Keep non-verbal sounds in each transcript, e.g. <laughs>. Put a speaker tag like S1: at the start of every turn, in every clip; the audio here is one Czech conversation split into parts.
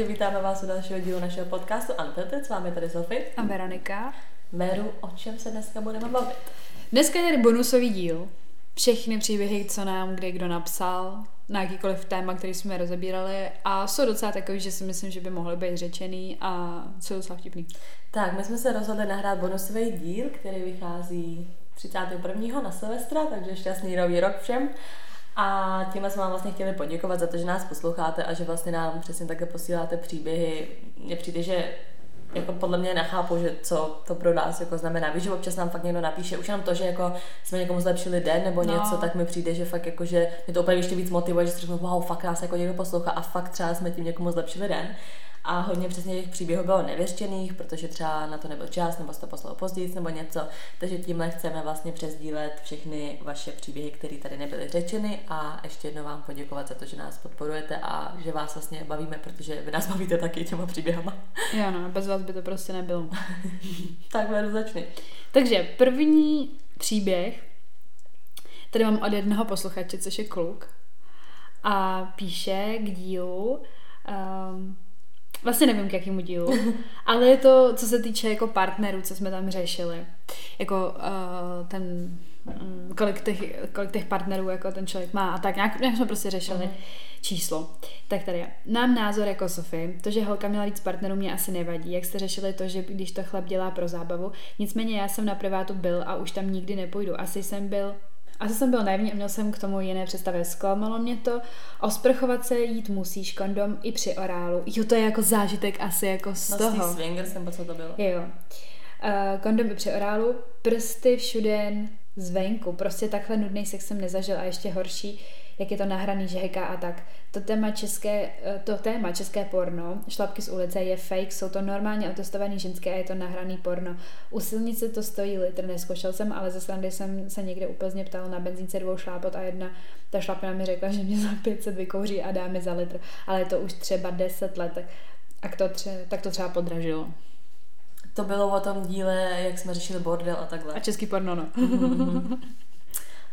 S1: Takže vítáme vás u dalšího dílu našeho podcastu Unfiltered. S vámi tady Sofie.
S2: A Veronika.
S1: Meru, o čem se dneska budeme bavit?
S2: Dneska je tady bonusový díl. Všechny příběhy, co nám kde kdo napsal, na jakýkoliv téma, který jsme rozebírali a jsou docela takový, že si myslím, že by mohly být řečený a jsou docela vtipný.
S1: Tak, my jsme se rozhodli nahrát bonusový díl, který vychází 31. na Silvestra, takže šťastný nový rok všem. A tímhle jsme vám vlastně chtěli poděkovat za to, že nás posloucháte a že vlastně nám přesně také posíláte příběhy. Mně přijde, že jako podle mě nechápu, že co to pro nás jako znamená. Víš, že občas nám fakt někdo napíše, už jenom to, že jako jsme někomu zlepšili den nebo no. něco, tak mi přijde, že fakt jako, že mě to úplně ještě víc motivuje, že si řeknu, wow, fakt nás jako někdo poslouchá a fakt třeba jsme tím někomu zlepšili den. A hodně přesně těch příběhů bylo nevěřtěných, protože třeba na to nebyl čas, nebo se to poslalo později, nebo něco. Takže tímhle chceme vlastně přesdílet všechny vaše příběhy, které tady nebyly řečeny a ještě jednou vám poděkovat za to, že nás podporujete a že vás vlastně bavíme, protože vy nás bavíte taky těma příběhama.
S2: Jo, no, bez vás by to prostě nebylo. <laughs>
S1: tak vedu začni.
S2: Takže první příběh, tady mám od jednoho posluchače, což je kluk, a píše k dílu, um, Vlastně nevím, k jakému dílu, <laughs> ale je to, co se týče jako partnerů, co jsme tam řešili. Jako uh, ten, um, kolik, těch, kolik těch partnerů jako ten člověk má a tak, nějak, nějak jsme prostě řešili uh-huh. číslo. Tak tady. Nám názor jako Sofie, to, že holka měla víc partnerů, mě asi nevadí. Jak jste řešili to, že když to chlap dělá pro zábavu. Nicméně já jsem na privátu byl a už tam nikdy nepůjdu. Asi jsem byl asi jsem byl naivní a měl jsem k tomu jiné představy. Zklamalo mě to. Osprchovat se jít musíš kondom i při orálu. Jo, to je jako zážitek asi jako z
S1: Vlastně
S2: toho.
S1: swingers, nebo co to bylo?
S2: Jo. Uh, kondom i při orálu, prsty všude zvenku. Prostě takhle nudný sex jsem nezažil a ještě horší jak je to nahraný, že heká a tak. To téma české, eh, to téma české porno, šlapky z ulice je fake, jsou to normálně otestovaný ženské a je to nahraný porno. U silnice to stojí litr, neskoušel jsem, ale ze srandy jsem se někde úplně ptal na benzínce dvou šlápot a jedna ta šlapina mi řekla, že mě za 500 vykouří a dá mi za litr, ale je to už třeba 10 let, tak to, tře, tak to třeba podražilo.
S1: To bylo o tom díle, jak jsme řešili bordel a takhle.
S2: A český porno, no. <laughs>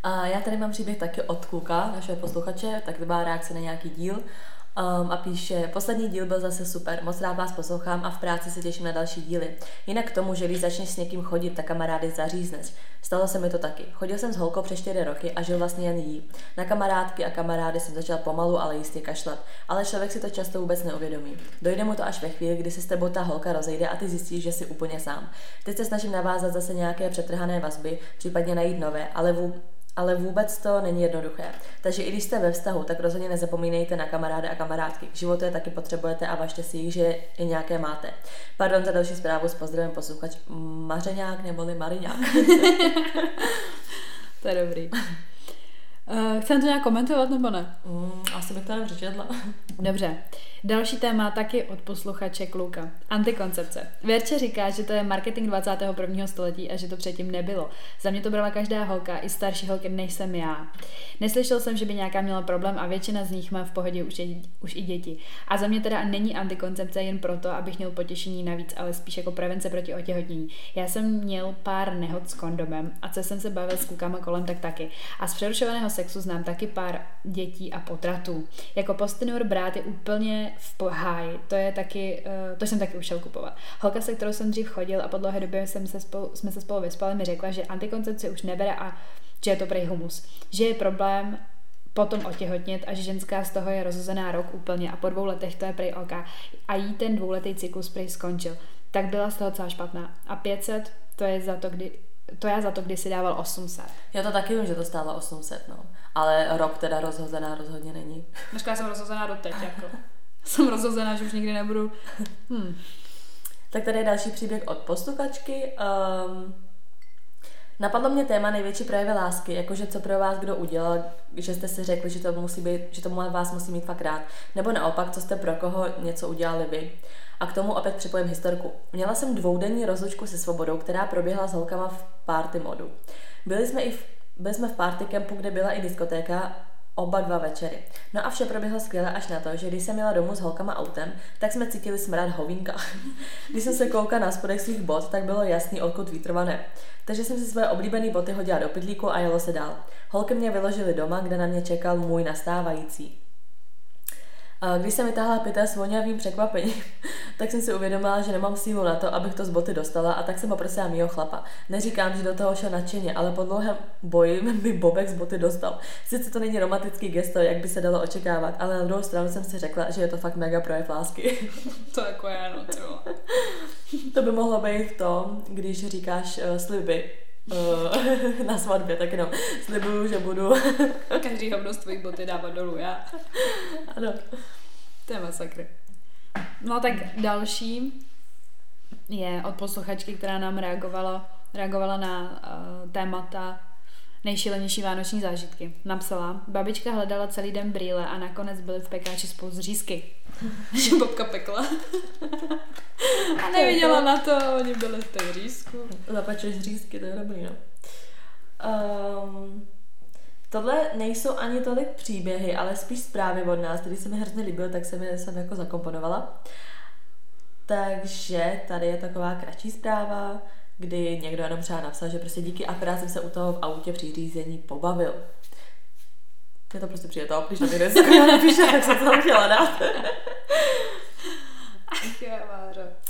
S1: A já tady mám příběh taky od kluka, našeho posluchače, tak to reakce na nějaký díl. Um, a píše, poslední díl byl zase super, moc rád vás poslouchám a v práci se těším na další díly. Jinak k tomu, že když začneš s někým chodit, tak kamarády zařízneš. Stalo se mi to taky. Chodil jsem s holkou přes 4 roky a žil vlastně jen jí. Na kamarádky a kamarády jsem začal pomalu, ale jistě kašlat. Ale člověk si to často vůbec neuvědomí. Dojde mu to až ve chvíli, kdy se s tebou ta holka rozejde a ty zjistíš, že jsi úplně sám. Teď se snažím navázat zase nějaké přetrhané vazby, případně najít nové, ale vů, ale vůbec to není jednoduché. Takže i když jste ve vztahu, tak rozhodně nezapomínejte na kamarády a kamarádky. K životu je taky potřebujete a vašte si jich, že i nějaké máte. Pardon za další zprávu s pozdravem posluchač Mařeňák neboli Mariňák. <laughs>
S2: to je dobrý. Uh, chcem to nějak komentovat nebo ne?
S1: Mm, asi bych to nepřečetla.
S2: Dobře. Další téma taky od posluchače Kluka. Antikoncepce. Věrče říká, že to je marketing 21. století a že to předtím nebylo. Za mě to brala každá holka, i starší holky, než jsem já. Neslyšel jsem, že by nějaká měla problém a většina z nich má v pohodě už, je, už i děti. A za mě teda není antikoncepce jen proto, abych měl potěšení navíc, ale spíš jako prevence proti otěhotnění. Já jsem měl pár nehod s kondomem a co jsem se bavil s klukama kolem, tak taky. A z přerušovaného sexu znám taky pár dětí a potratů. Jako postinor brát je úplně v háji. To je taky, uh, to jsem taky už šel kupovat. Holka, se kterou jsem dřív chodil a po dlouhé době jsem se spolu, jsme se spolu vyspali, mi řekla, že antikoncepce už nebere a že je to prej humus. Že je problém potom otěhotnět a že ženská z toho je rozhozená rok úplně a po dvou letech to je prej OK. A jí ten dvouletý cyklus prej skončil. Tak byla z toho celá špatná. A 500, to je za to, kdy, to já za to, kdy si dával 800.
S1: Já to taky vím, že to stálo 800, no. Ale rok teda rozhozená rozhodně není.
S2: Dneska jsem rozhozená doteď, jako. <laughs> <laughs> jsem rozhozená, že už nikdy nebudu. Hmm.
S1: Tak tady je další příběh od posluchačky. Um, napadlo mě téma největší projevy lásky, jakože co pro vás kdo udělal, že jste si řekli, že to musí být, že tomu vás musí mít fakt rád, nebo naopak, co jste pro koho něco udělali vy. A k tomu opět připojím historku. Měla jsem dvoudenní rozlučku se svobodou, která proběhla s holkama v party modu. Byli jsme i v, byli jsme v party campu, kde byla i diskotéka oba dva večery. No a vše proběhlo skvěle až na to, že když jsem jela domů s holkama autem, tak jsme cítili smrad hovínka. <laughs> když jsem se koukala na spodek svých bot, tak bylo jasný, odkud výtrvané. Takže jsem si svoje oblíbené boty hodila do pytlíku a jelo se dál. Holky mě vyložili doma, kde na mě čekal můj nastávající. A když jsem vytáhla pytel s voňavým překvapením, <laughs> tak jsem si uvědomila, že nemám sílu na to, abych to z boty dostala a tak jsem poprosila mýho chlapa. Neříkám, že do toho šel nadšeně, ale po dlouhém boji <laughs> mi Bobek z boty dostal. Sice to není romantický gesto, jak by se dalo očekávat, ale na druhou stranu jsem si řekla, že je to fakt mega projev lásky. <laughs>
S2: to jako já, no,
S1: to by mohlo být v tom, když říkáš uh, sliby, <laughs> na svatbě, tak jenom slibuju, že budu <laughs>
S2: každý hovno z tvojich boty dávat dolů, já.
S1: Ano.
S2: To je masakr. No tak další je od posluchačky, která nám reagovala, reagovala na uh, témata nejšilenější vánoční zážitky. Napsala, babička hledala celý den brýle a nakonec byly v pekáči spolu z řízky. <laughs> Že babka pekla. <laughs> a neviděla na to, oni byli v té řízku.
S1: Zapačuješ řízky, to je dobrý, no. Um, tohle nejsou ani tolik příběhy, ale spíš zprávy od nás, který se mi hrozně líbil, tak jsem je jsem jako zakomponovala. Takže tady je taková kratší zpráva kdy někdo jenom třeba napsal, že prostě díky akorát jsem se u toho v autě při řízení pobavil. Je to prostě přijde to, když na mě něco <laughs> napíše, tak jsem to chtěla dát.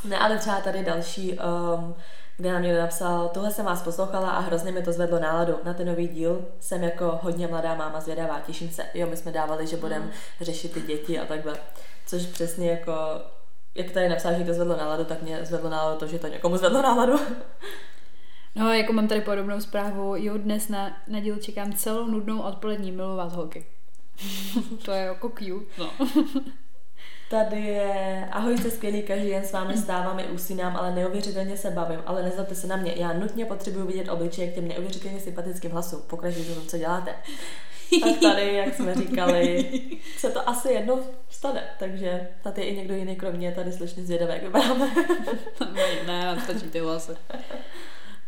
S1: ne, ale třeba tady další, um, kde nám někdo napsal, tohle jsem vás poslouchala a hrozně mi to zvedlo náladu. Na ten nový díl jsem jako hodně mladá máma zvědavá, těším se. Jo, my jsme dávali, že budeme mm. řešit ty děti a takhle. Což přesně jako jak tady napsal, že to zvedlo náladu, tak mě zvedlo náladu to, že to někomu zvedlo náladu.
S2: No, jako mám tady podobnou zprávu, jo, dnes na, na díl čekám celou nudnou odpolední, milu vás holky. <laughs> to je jako cute, no. <laughs>
S1: Tady je, ahoj jste skvělý, každý den s vámi stávám, i usínám, ale neuvěřitelně se bavím, ale nezlobte se na mě, já nutně potřebuji vidět obličeje k těm neuvěřitelně sympatickým hlasům, pokračujte to, co děláte. Tak <laughs> tady, jak jsme říkali, se to asi jednou stane, takže tady je i někdo jiný kromě tady zvědavé, jak vypadáme. <laughs>
S2: ne, stačí ty hlasy.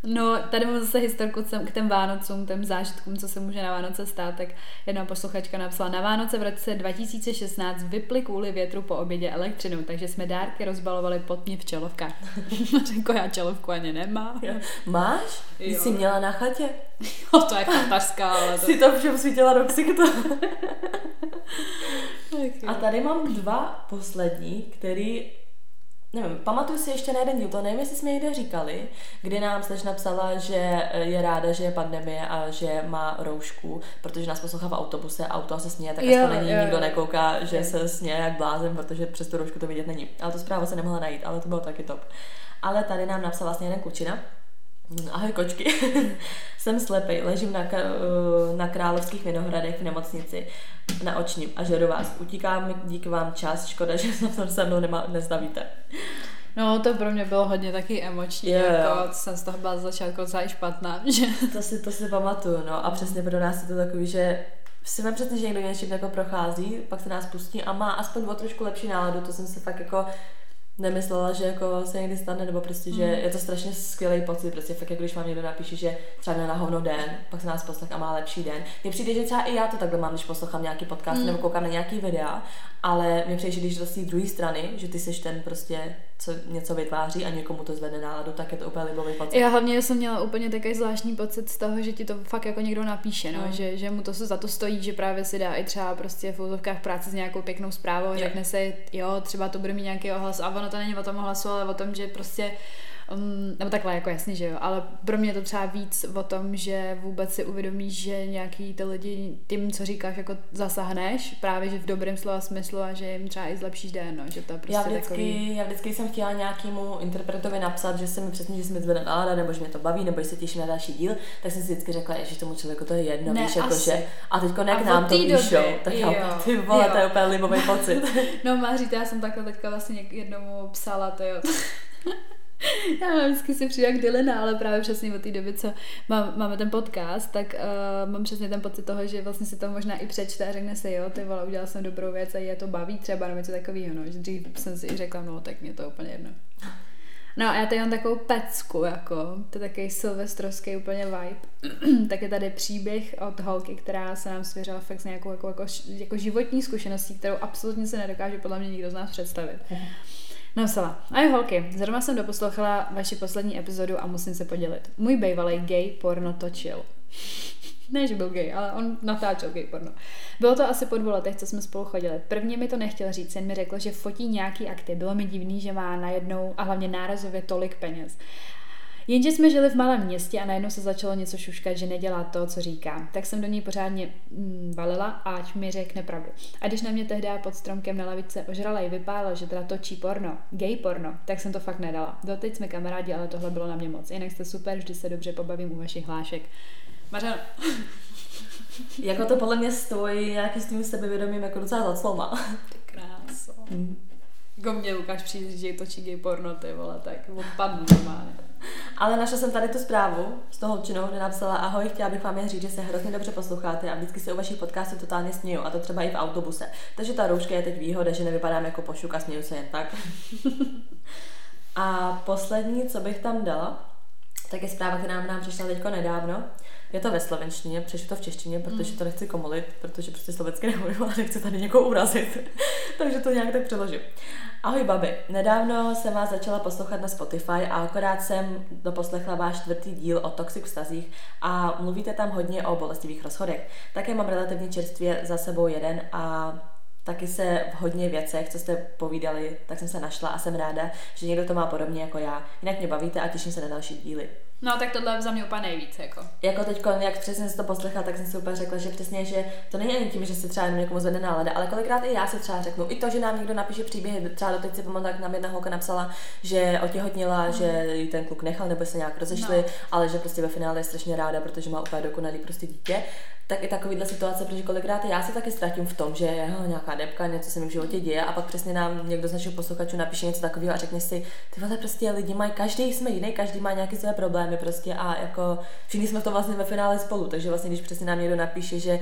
S2: No, tady mám zase historku k těm Vánocům, těm zážitkům, co se může na Vánoce stát, tak jedna posluchačka napsala, na Vánoce v roce 2016 vyply kvůli větru po obědě elektřinu, takže jsme dárky rozbalovali pod mě v čelovkách. <laughs> Řekl, já čelovku ani nemám.
S1: Máš? Jsi jsi měla na chatě?
S2: Jo, <laughs> to je fantastická, ale
S1: to... Jsi to všem svítila do ksichtu. <laughs> A tady mám dva poslední, který nevím, pamatuju si ještě na jeden díl, to nevím, jestli jsme někde říkali, kdy nám sleč napsala, že je ráda, že je pandemie a že má roušku, protože nás poslouchá v autobuse, auto se směje, tak jo, aspoň není, jo, nikdo nekouká, že se směje jak blázen, protože přes tu roušku to vidět není. Ale to zpráva se nemohla najít, ale to bylo taky top. Ale tady nám napsal vlastně jeden klučina, Ahoj kočky, <laughs> jsem slepej, ležím na, na královských vinohradech v nemocnici na očním a žeru vás. Utíká mi díky vám čas, škoda, <laughs> že se mnou nema, neznavíte.
S2: No, to pro mě bylo hodně taky emoční, yeah. jako jsem z toho byla z začátku docela špatná, <laughs> že...
S1: To si, to si pamatuju, no a přesně pro nás je to takový, že si mám přesně, že někdo něčím jako prochází, pak se nás pustí a má aspoň o trošku lepší náladu, to jsem si fakt jako nemyslela, že jako se někdy stane, nebo prostě, že mm. je to strašně skvělý pocit, prostě fakt, jak když vám někdo napíše, že třeba na hovno den, pak se nás poslech a má lepší den. Mně přijde, že třeba i já to takhle mám, když poslouchám nějaký podcast mm. nebo koukám na nějaký videa, ale mně přijde, že když to z té druhé strany, že ty seš ten prostě, co něco vytváří a někomu to zvedne náladu, tak je to úplně libový pocit.
S2: Já hlavně jsem měla úplně takový zvláštní pocit z toho, že ti to fakt jako někdo napíše, no, mm. že, že mu to za to stojí, že právě si dá i třeba prostě v úzovkách práce s nějakou pěknou zprávou, řekne si, jo, třeba to bude mít nějaký ohlas a ono to není o tom hlasu, ale o tom, že prostě Um, nebo takhle, jako jasně, že jo, ale pro mě je to třeba víc o tom, že vůbec si uvědomíš, že nějaký ty lidi tím, co říkáš, jako zasahneš, právě že v dobrém slova smyslu a že jim třeba i zlepšíš den, no, že to je prostě
S1: já vždycky, takový... Já vždycky jsem chtěla nějakému interpretovi napsat, že se mi přesně, že se mi zvedne nálada, nebo že mě to baví, nebo že se těším na další díl, tak jsem si vždycky řekla, že tomu člověku to je jedno, ne, víš, jako, že a teď jak nám to píšou, tak jo, ty vole, jo. to je úplně libový pocit. <laughs>
S2: no Máří, já jsem takhle teďka vlastně jednomu psala, to jo. <laughs> <laughs> Já vždycky si přijde jak Dylena, ale právě přesně od té doby, co mám, máme ten podcast, tak uh, mám přesně ten pocit toho, že vlastně si to možná i přečte a řekne si, jo, ty vole, udělal jsem dobrou věc a je to baví třeba, nebo něco takového, no, že dřív jsem si řekla, no, tak mě to úplně jedno. No a já tady mám takovou pecku, jako, to je takový silvestrovský úplně vibe. <clears throat> tak je tady příběh od holky, která se nám svěřila fakt s nějakou jako, jako, jako životní zkušeností, kterou absolutně se nedokáže podle mě nikdo z nás představit. Napsala. A jo holky, zrovna jsem doposlouchala vaši poslední epizodu a musím se podělit. Můj bývalý gay porno točil. <laughs> Ne, že byl gay, ale on natáčel gay porno. Bylo to asi po dvou letech, co jsme spolu chodili. Prvně mi to nechtěl říct, jen mi řekl, že fotí nějaký akty. Bylo mi divný, že má najednou a hlavně nárazově tolik peněz. Jenže jsme žili v malém městě a najednou se začalo něco šuškat, že nedělá to, co říká. Tak jsem do něj pořádně mm, valila, ať mi řekne pravdu. A když na mě tehdy pod stromkem na lavice ožrala i vypálil, že teda točí porno, gay porno, tak jsem to fakt nedala. Doteď jsme kamarádi, ale tohle bylo na mě moc. Jinak jste super, vždy se dobře pobavím u vašich hlášek. Mařeno.
S1: jako to podle mě stojí nějaký s tím sebevědomím jako docela za sloma.
S2: Kráso. Hmm. Jako mě Lukáš přijde, že točí gay porno, ty vole, tak odpadnu normálně. <laughs>
S1: Ale našla jsem tady tu zprávu s toho holčinou, kde napsala Ahoj, chtěla bych vám jen říct, že se hrozně dobře posloucháte a vždycky se u vašich podcastů totálně směju a to třeba i v autobuse. Takže ta rouška je teď výhoda, že nevypadám jako pošuk a směju se jen tak. <laughs> a poslední, co bych tam dala, tak je zpráva, která nám přišla teďko nedávno. Je to ve slovenštině, přečtu to v češtině, protože to nechci komolit, protože prostě slovensky <laughs> nemluvím a nechci tady někoho urazit. Takže to nějak tak přeložím. Ahoj babi, nedávno jsem vás začala poslouchat na Spotify a akorát jsem doposlechla váš čtvrtý díl o toxic vztazích a mluvíte tam hodně o bolestivých rozchodech. Také mám relativně čerstvě za sebou jeden a taky se v hodně věcech, co jste povídali, tak jsem se našla a jsem ráda, že někdo to má podobně jako já. Jinak mě bavíte a těším se na další díly.
S2: No tak tohle je za mě úplně nejvíc. Jako,
S1: jako teď, jak přesně se to poslechla, tak jsem si úplně řekla, že přesně, že to není ani tím, že se třeba jenom někomu zvedne nálada, ale kolikrát i já se třeba řeknu, i to, že nám někdo napíše příběhy, třeba doteď si pamatuju, jak nám jedna holka napsala, že otěhotněla, mm. že ji ten kluk nechal nebo se nějak rozešli, no. ale že prostě ve finále je strašně ráda, protože má úplně dokonalý prostě dítě tak i takovýhle situace, protože kolikrát já se taky ztratím v tom, že je nějaká depka, něco se mi v životě děje a pak přesně nám někdo z našich posluchačů napíše něco takového a řekne si, ty vole, prostě lidi mají, každý jsme jiný, každý má nějaké své problémy prostě a jako všichni jsme to vlastně ve finále spolu, takže vlastně když přesně nám někdo napíše, že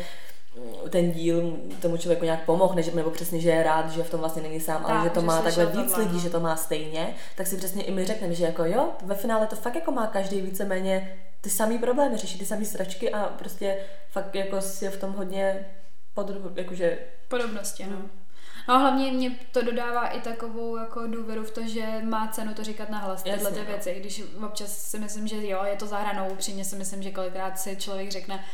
S1: ten díl tomu člověku nějak pomohl, nebo přesně, že je rád, že v tom vlastně není sám, tak, ale že to má takhle víc tohle. lidí, no. že to má stejně, tak si přesně i my řekneme, že jako jo, ve finále to fakt jako má každý víceméně ty samý problémy, řeší ty samé sračky a prostě fakt jako je v tom hodně pod, jakože...
S2: Podobnosti, no. No a hlavně mě to dodává i takovou jako důvěru v to, že má cenu to říkat na hlas, tyhle ty no. věci. Když občas si myslím, že jo, je to za hranou, upřímně si myslím, že kolikrát si člověk řekne,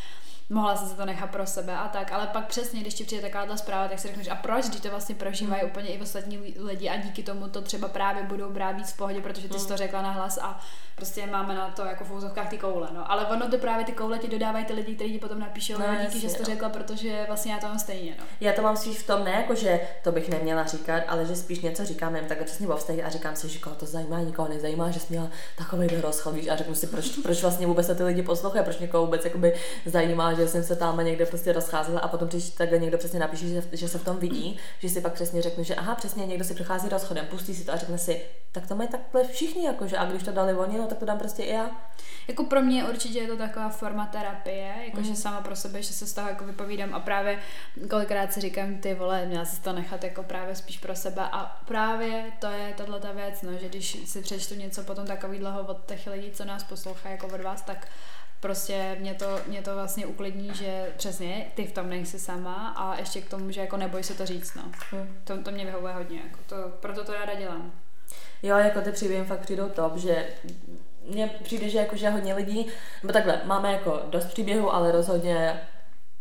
S2: mohla jsem se to nechat pro sebe a tak, ale pak přesně, když ti přijde taková ta zpráva, tak si řekneš, a proč, když to vlastně prožívají mm. úplně i ostatní lidi a díky tomu to třeba právě budou brát víc v pohodě, protože ty mm. jsi to řekla na hlas a prostě máme na to jako v úzovkách ty koule, no. Ale ono to právě ty koule ti dodávají ty lidi, kteří ti potom napíšou, no, díky, jasně, že jsi to no. řekla, protože vlastně já to mám stejně, no.
S1: Já to mám spíš v tom, ne jako, že to bych neměla říkat, ale že spíš něco říkám, nevím, takhle přesně o a říkám si, že koho to zajímá, nikoho nezajímá, že jsi měla takový rozchod, víš, a řeknu si, proč, proč vlastně vůbec se ty lidi poslouchají, proč někoho vůbec jakoby zajímá, že jsem se tam někde prostě rozcházela a potom když takhle někdo přesně napíše, že, že se v tom vidí, že si pak přesně řekne, že aha, přesně někdo si prochází rozchodem, pustí si to a řekne si, tak to mají takhle všichni, jakože, a když to dali oni, no tak to dám prostě i já.
S2: Jako pro mě určitě je to taková forma terapie, jakože mm. sama pro sebe, že se z toho jako vypovídám a právě kolikrát si říkám, ty vole, měla se to nechat jako právě spíš pro sebe a právě to je tahle ta věc, no, že když si přečtu něco potom takový dlouho od těch lidí, co nás poslouchají jako od vás, tak prostě mě to, mě to vlastně uklidní, že přesně ty v tom nejsi sama a ještě k tomu, že jako neboj se to říct, no. Hmm. To, to mě vyhovuje hodně, jako to, proto to ráda dělám.
S1: Jo, jako ty příběhy fakt přijdou top, že mně přijde, že jakože hodně lidí, nebo takhle, máme jako dost příběhů, ale rozhodně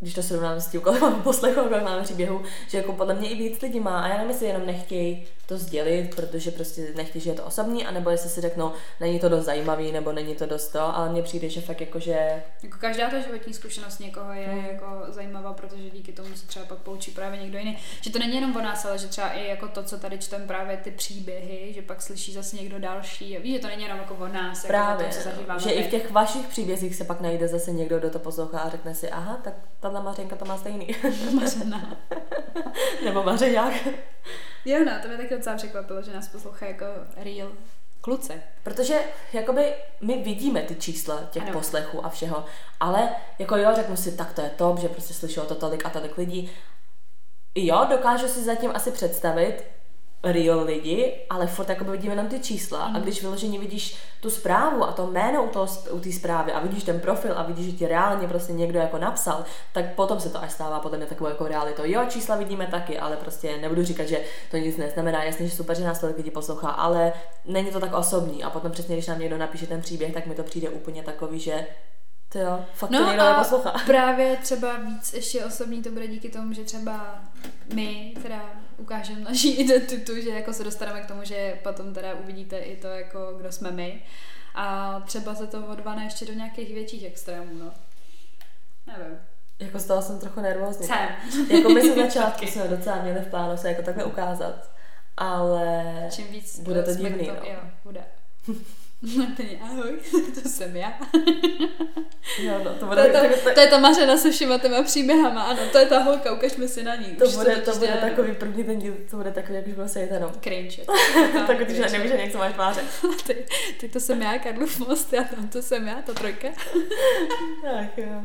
S1: když to srovnám s tím, kolik máme <laughs> poslechu, kolik máme příběhu, že jako podle mě i víc lidí má a já nevím, jestli jenom nechtějí to sdělit, protože prostě nechtějí, že je to osobní, anebo jestli si řeknou, není to dost zajímavý, nebo není to dost to, ale mně přijde, že fakt jako, že...
S2: Jako každá ta životní zkušenost někoho je hmm. jako zajímavá, protože díky tomu se třeba pak poučí právě někdo jiný. Že to není jenom o nás, ale že třeba i jako to, co tady čtem právě ty příběhy, že pak slyší zase někdo další. Víš, že to není jenom jako o nás,
S1: právě,
S2: jako o tom, co zažíváme.
S1: Že i v těch vašich příbězích se pak najde zase někdo, kdo to poslouchá a řekne si, aha, tak tahle Mařenka to má stejný. <laughs>
S2: Mařena.
S1: Nebo Mařeňák.
S2: Jo, no, to mě taky docela překvapilo, že nás poslouchá jako real kluci.
S1: Protože jakoby my vidíme ty čísla těch ano. poslechů a všeho, ale jako jo, řeknu si, tak to je top, že prostě slyšelo to tolik a tolik lidí. Jo, dokážu si zatím asi představit, real lidi, ale furt jako vidíme jenom ty čísla mm. a když vyloženě vidíš tu zprávu a to jméno u, toho, u té zprávy a vidíš ten profil a vidíš, že ti reálně prostě někdo jako napsal, tak potom se to až stává podle mě takovou jako realitou. Jo, čísla vidíme taky, ale prostě nebudu říkat, že to nic neznamená, jasně, že super, že nás tolik lidí poslouchá, ale není to tak osobní a potom přesně, když nám někdo napíše ten příběh, tak mi to přijde úplně takový, že To jo, fakt to
S2: No
S1: někdo
S2: a
S1: neposlouchá.
S2: právě třeba víc ještě osobní to bude díky tomu, že třeba my teda ukážeme naší <laughs> identitu, že jako se dostaneme k tomu, že potom teda uvidíte i to, jako kdo jsme my. A třeba se to odvane ještě do nějakých větších extrémů, no. Nevím.
S1: Jako z toho jsem trochu nervózní.
S2: Jsem.
S1: Jako my se <laughs> začátku jsme docela měli v plánu se jako takhle ukázat. Ale
S2: Čím víc
S1: Bude to
S2: jsme
S1: divný, no.
S2: Jo, bude. <laughs> Úplně ahoj, <laughs> to jsem já. <laughs>
S1: jo, no, to
S2: To
S1: bude,
S2: je,
S1: tak,
S2: ta, to je ta Mařena se všema těma příběhama, ano, to je ta holka, ukažme si na ní.
S1: to
S2: Už
S1: bude,
S2: totiž
S1: to bude takový první ten díl, to bude takový, jak už bylo sejteno.
S2: Cringe.
S1: tak když nevíš, že něco máš tváře.
S2: Ty, ty to jsem já, Karlův most, já tam to jsem já, ta trojka.
S1: Tak jo.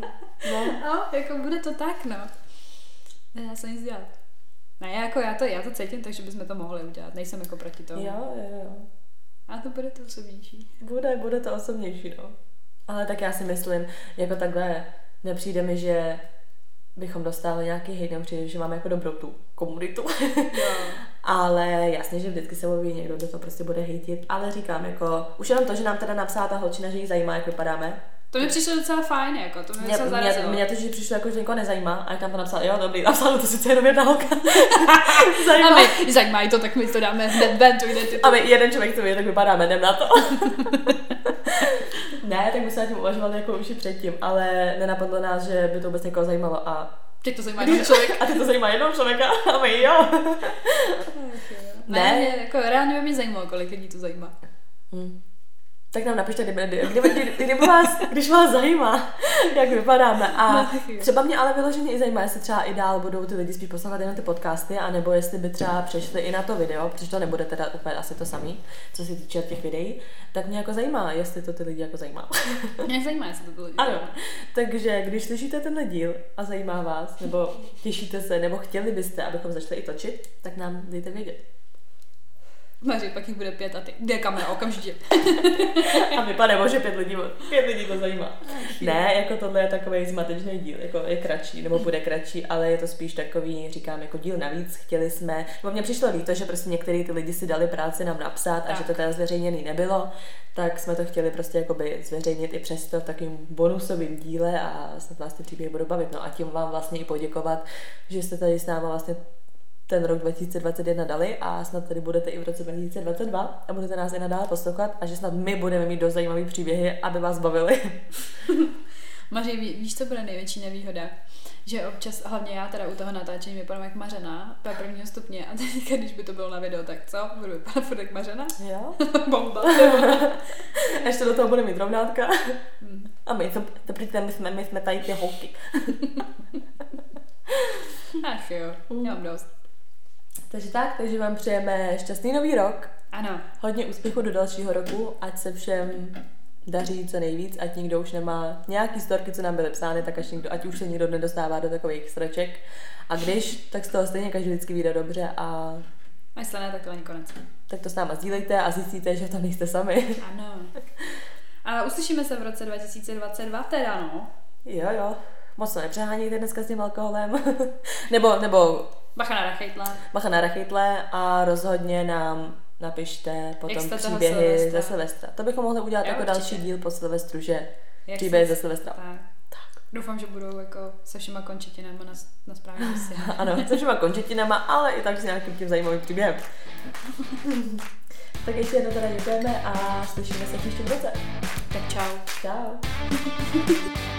S1: No.
S2: No, jako bude to tak, no. Nedá se nic dělat. Ne, jako já to, já to cítím, takže bychom to mohli udělat. Nejsem jako proti tomu.
S1: Jo, jo, jo.
S2: A to bude to osobnější.
S1: Bude, bude to osobnější, no. Ale tak já si myslím, jako takhle nepřijde mi, že bychom dostali nějaký hejt, nám přijde, že máme jako dobrou tu komunitu.
S2: Jo. <laughs>
S1: ale jasně, že vždycky se objeví někdo, kdo to prostě bude hejtit. Ale říkám, jako, už jenom to, že nám teda napsala ta holčina, že jí zajímá, jak vypadáme.
S2: To mi přišlo docela fajn, jako, to mě
S1: Mě,
S2: docela
S1: mě,
S2: zarazilo.
S1: mě, to, že přišlo jako, že někoho nezajímá, a jak tam to napsal, jo, dobrý, napsal to sice jenom jedna holka.
S2: A <laughs>
S1: zajímá.
S2: my, zajímají to, tak my to dáme hned ven, tu identitu.
S1: A my jeden člověk to ví, tak vypadáme, jdem na to. <laughs> ne, tak my jsme na tím uvažovali jako už i předtím, ale nenapadlo nás, že by to vůbec někoho zajímalo a
S2: Teď to zajímá <laughs> jeden člověk.
S1: a ty to zajímá jednoho člověka a my jo.
S2: Ne,
S1: Ne.
S2: mě, jako reálně by mě zajímalo, kolik lidí to zajímá.
S1: Hm. Tak nám napište, kdyby, kdyby, kdyby, kdyby vás, když vás zajímá, jak vypadáme. A
S2: No,
S1: třeba mě ale vyloženě i zajímá, jestli třeba i dál budou ty lidi spíš poslouchat jenom ty podcasty, anebo jestli by třeba přešli i na to video, protože to nebude teda úplně asi to samý, co se týče těch videí, tak mě jako zajímá, jestli to ty lidi jako zajímá.
S2: Mě zajímá, jestli to bylo
S1: Ano, takže když slyšíte tenhle díl a zajímá vás, nebo těšíte se, nebo chtěli byste, abychom začali i točit, tak nám dejte vědět.
S2: Maři, pak jich bude pět a ty, kde kamera, okamžitě.
S1: A vypadá, že pět lidí, pět lidí to zajímá. Ne, jako tohle je takový zmatečný díl, jako je kratší, nebo bude kratší, ale je to spíš takový, říkám, jako díl navíc. Chtěli jsme, nebo mně přišlo líto, že prostě některý ty lidi si dali práci nám napsat a
S2: Tak.
S1: že to teda zveřejněný nebylo, tak jsme to chtěli prostě jakoby zveřejnit i přesto v takovým bonusovým díle a snad vás ty příběhy budou bavit. No a tím vám vlastně i poděkovat, že jste tady s náma vlastně ten rok 2021 dali a snad tady budete i v roce 2022 a budete nás i nadále poslouchat a že snad my budeme mít dost zajímavý příběhy, aby vás bavili. <laughs>
S2: Maři, ví, víš, co bude největší nevýhoda? Že občas, hlavně já teda u toho natáčení vypadám jak Mařena, pro prvního stupně a teďka, když by to bylo na video, tak co? Budu vypadat furt jak Mařena?
S1: Jo? <laughs>
S2: Bomba. <laughs>
S1: Ještě do toho bude mít rovnátka.
S2: Hm.
S1: A my, to, to přijďte, my jsme, my jsme tady ty holky.
S2: Ach jo, já mám dost.
S1: Takže tak, takže vám přejeme šťastný nový rok,
S2: Ano,
S1: hodně úspěchu do dalšího roku, ať se všem daří co nejvíc, ať nikdo už nemá nějaký storky, co nám byly psány, tak až nikdo, ať už se nikdo nedostává do takových sraček. A když, tak z toho stejně každý vždycky vyjde dobře a
S2: a jestli ne, tak to ani konec.
S1: tak to s náma sdílejte a zjistíte, že v tom nejste sami.
S2: Ano. A uslyšíme se v roce 2022 teda, no.
S1: Jo, jo. Moc to nepřehánějte dneska s tím alkoholem. <laughs> nebo, nebo
S2: Bacha na rachejtle.
S1: bacha na rachytle a rozhodně nám napište potom příběhy
S2: Silvestra?
S1: ze Silvestra. To bychom mohli udělat
S2: Jo,
S1: jako
S2: určitě.
S1: další díl po Silvestru, že
S2: Jak
S1: příběhy
S2: se-
S1: ze Silvestra.
S2: Tak.
S1: Tak.
S2: Doufám, že budou jako se všema končetinama na, na správném. <laughs>
S1: Ano, se všema končetinama, ale i tak s nějakým tím zajímavým příběhem. <laughs> tak ještě jednou teda děkujeme a slyšíme se příštím roce.
S2: tak čau.
S1: Ciao. <laughs>